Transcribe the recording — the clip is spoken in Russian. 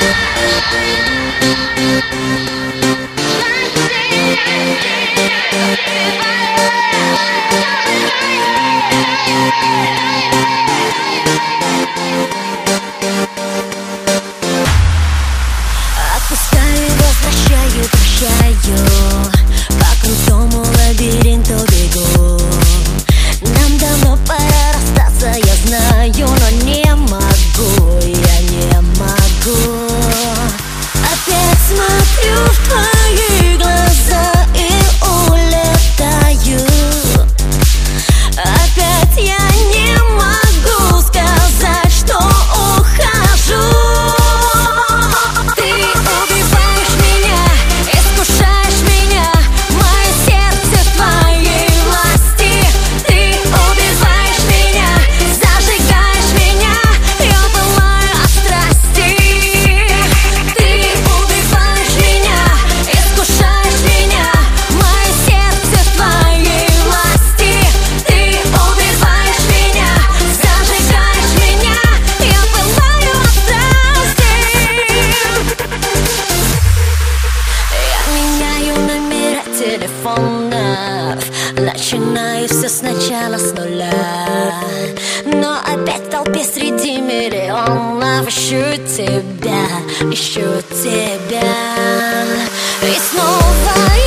Yeah. Сначала с нуля Но опять в толпе среди миллионов Ищу тебя, ищу тебя. И снова